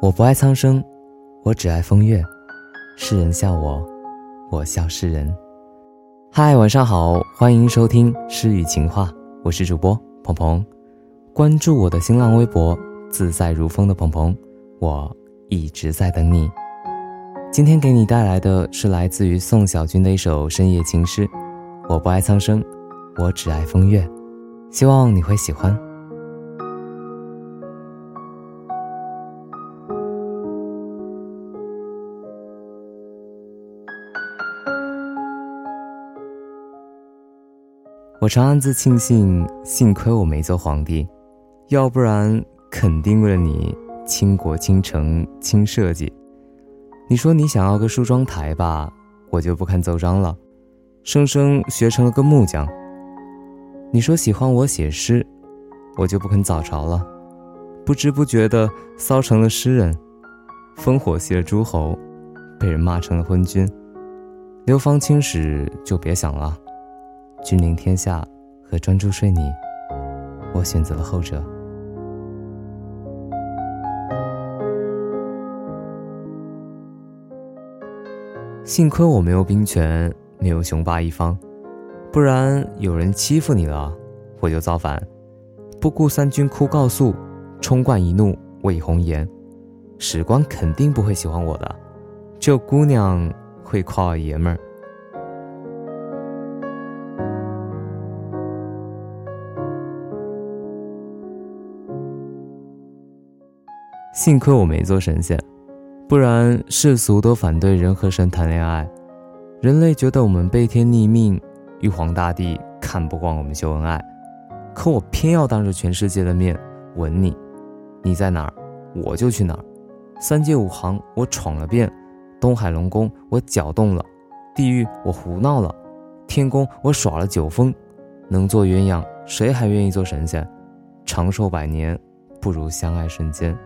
我不爱苍生，我只爱风月。世人笑我，我笑世人。嗨，晚上好，欢迎收听诗与情话，我是主播鹏鹏。关注我的新浪微博“自在如风”的鹏鹏，我一直在等你。今天给你带来的是来自于宋小军的一首深夜情诗。我不爱苍生，我只爱风月。希望你会喜欢。我常暗自庆幸，幸亏我没做皇帝，要不然肯定为了你倾国倾城倾设计。你说你想要个梳妆台吧，我就不看奏章了，生生学成了个木匠。你说喜欢我写诗，我就不肯早朝了，不知不觉的骚成了诗人，烽火戏了诸侯，被人骂成了昏君。流芳青史就别想了。君临天下和专注睡你，我选择了后者。幸亏我没有兵权，没有雄霸一方，不然有人欺负你了，我就造反，不顾三军哭告诉，冲冠一怒为红颜，史官肯定不会喜欢我的，只有姑娘会夸我爷们儿。幸亏我没做神仙，不然世俗都反对人和神谈恋爱，人类觉得我们背天逆命，玉皇大帝看不惯我们秀恩爱，可我偏要当着全世界的面吻你，你在哪儿我就去哪儿，三界五行我闯了遍，东海龙宫我搅动了，地狱我胡闹了，天宫我耍了九风，能做鸳鸯谁还愿意做神仙？长寿百年不如相爱瞬间。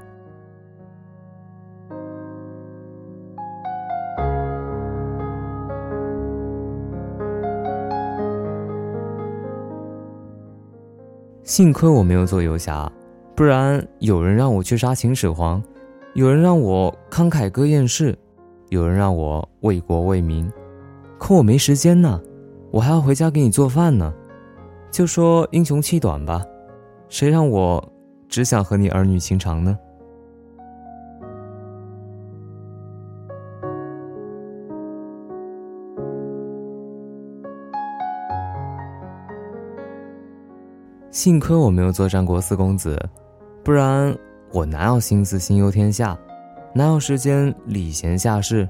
幸亏我没有做游侠，不然有人让我去杀秦始皇，有人让我慷慨歌燕市，有人让我为国为民，可我没时间呢，我还要回家给你做饭呢。就说英雄气短吧，谁让我只想和你儿女情长呢？幸亏我没有做战国四公子，不然我哪有心思心忧天下，哪有时间礼贤下士？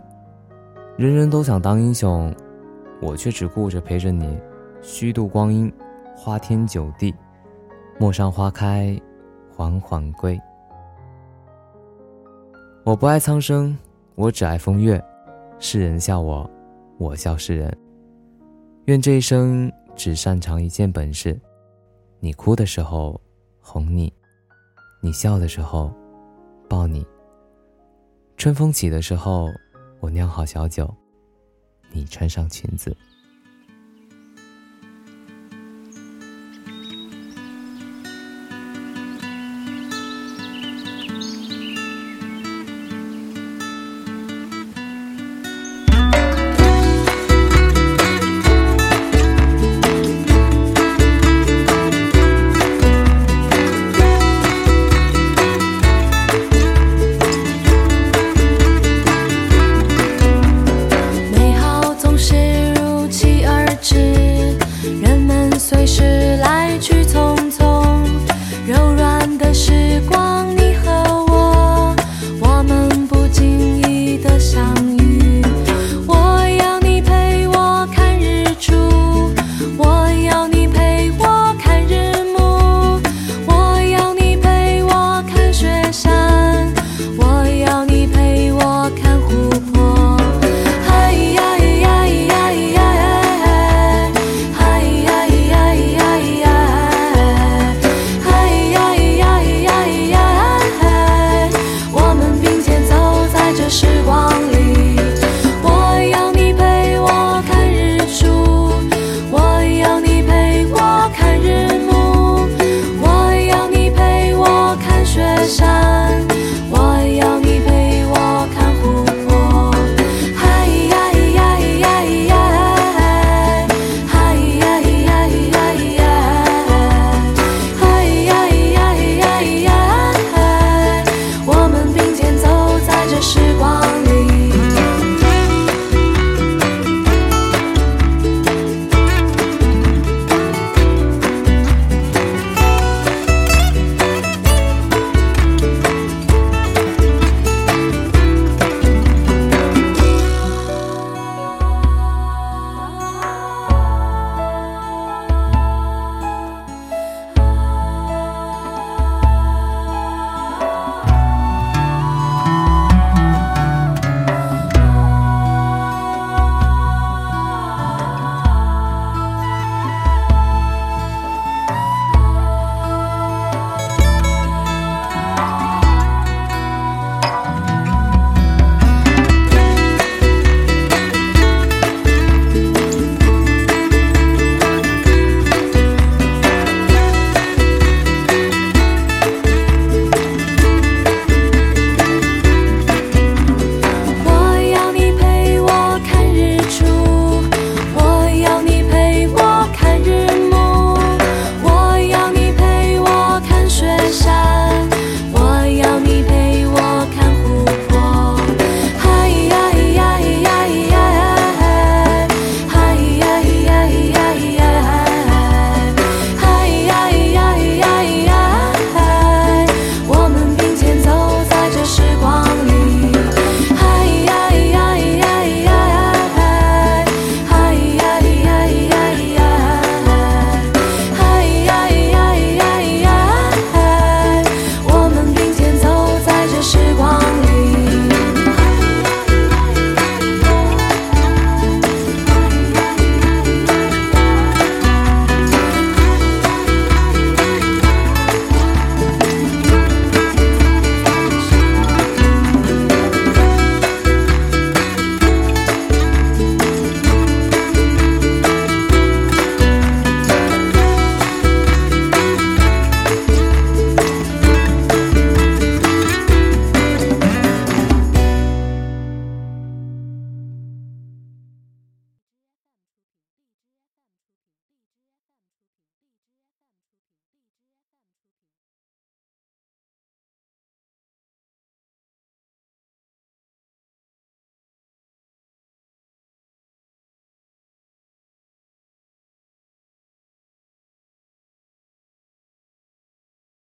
人人都想当英雄，我却只顾着陪着你，虚度光阴，花天酒地，陌上花开，缓缓归。我不爱苍生，我只爱风月。世人笑我，我笑世人。愿这一生只擅长一件本事。你哭的时候，哄你；你笑的时候，抱你。春风起的时候，我酿好小酒，你穿上裙子。雪山。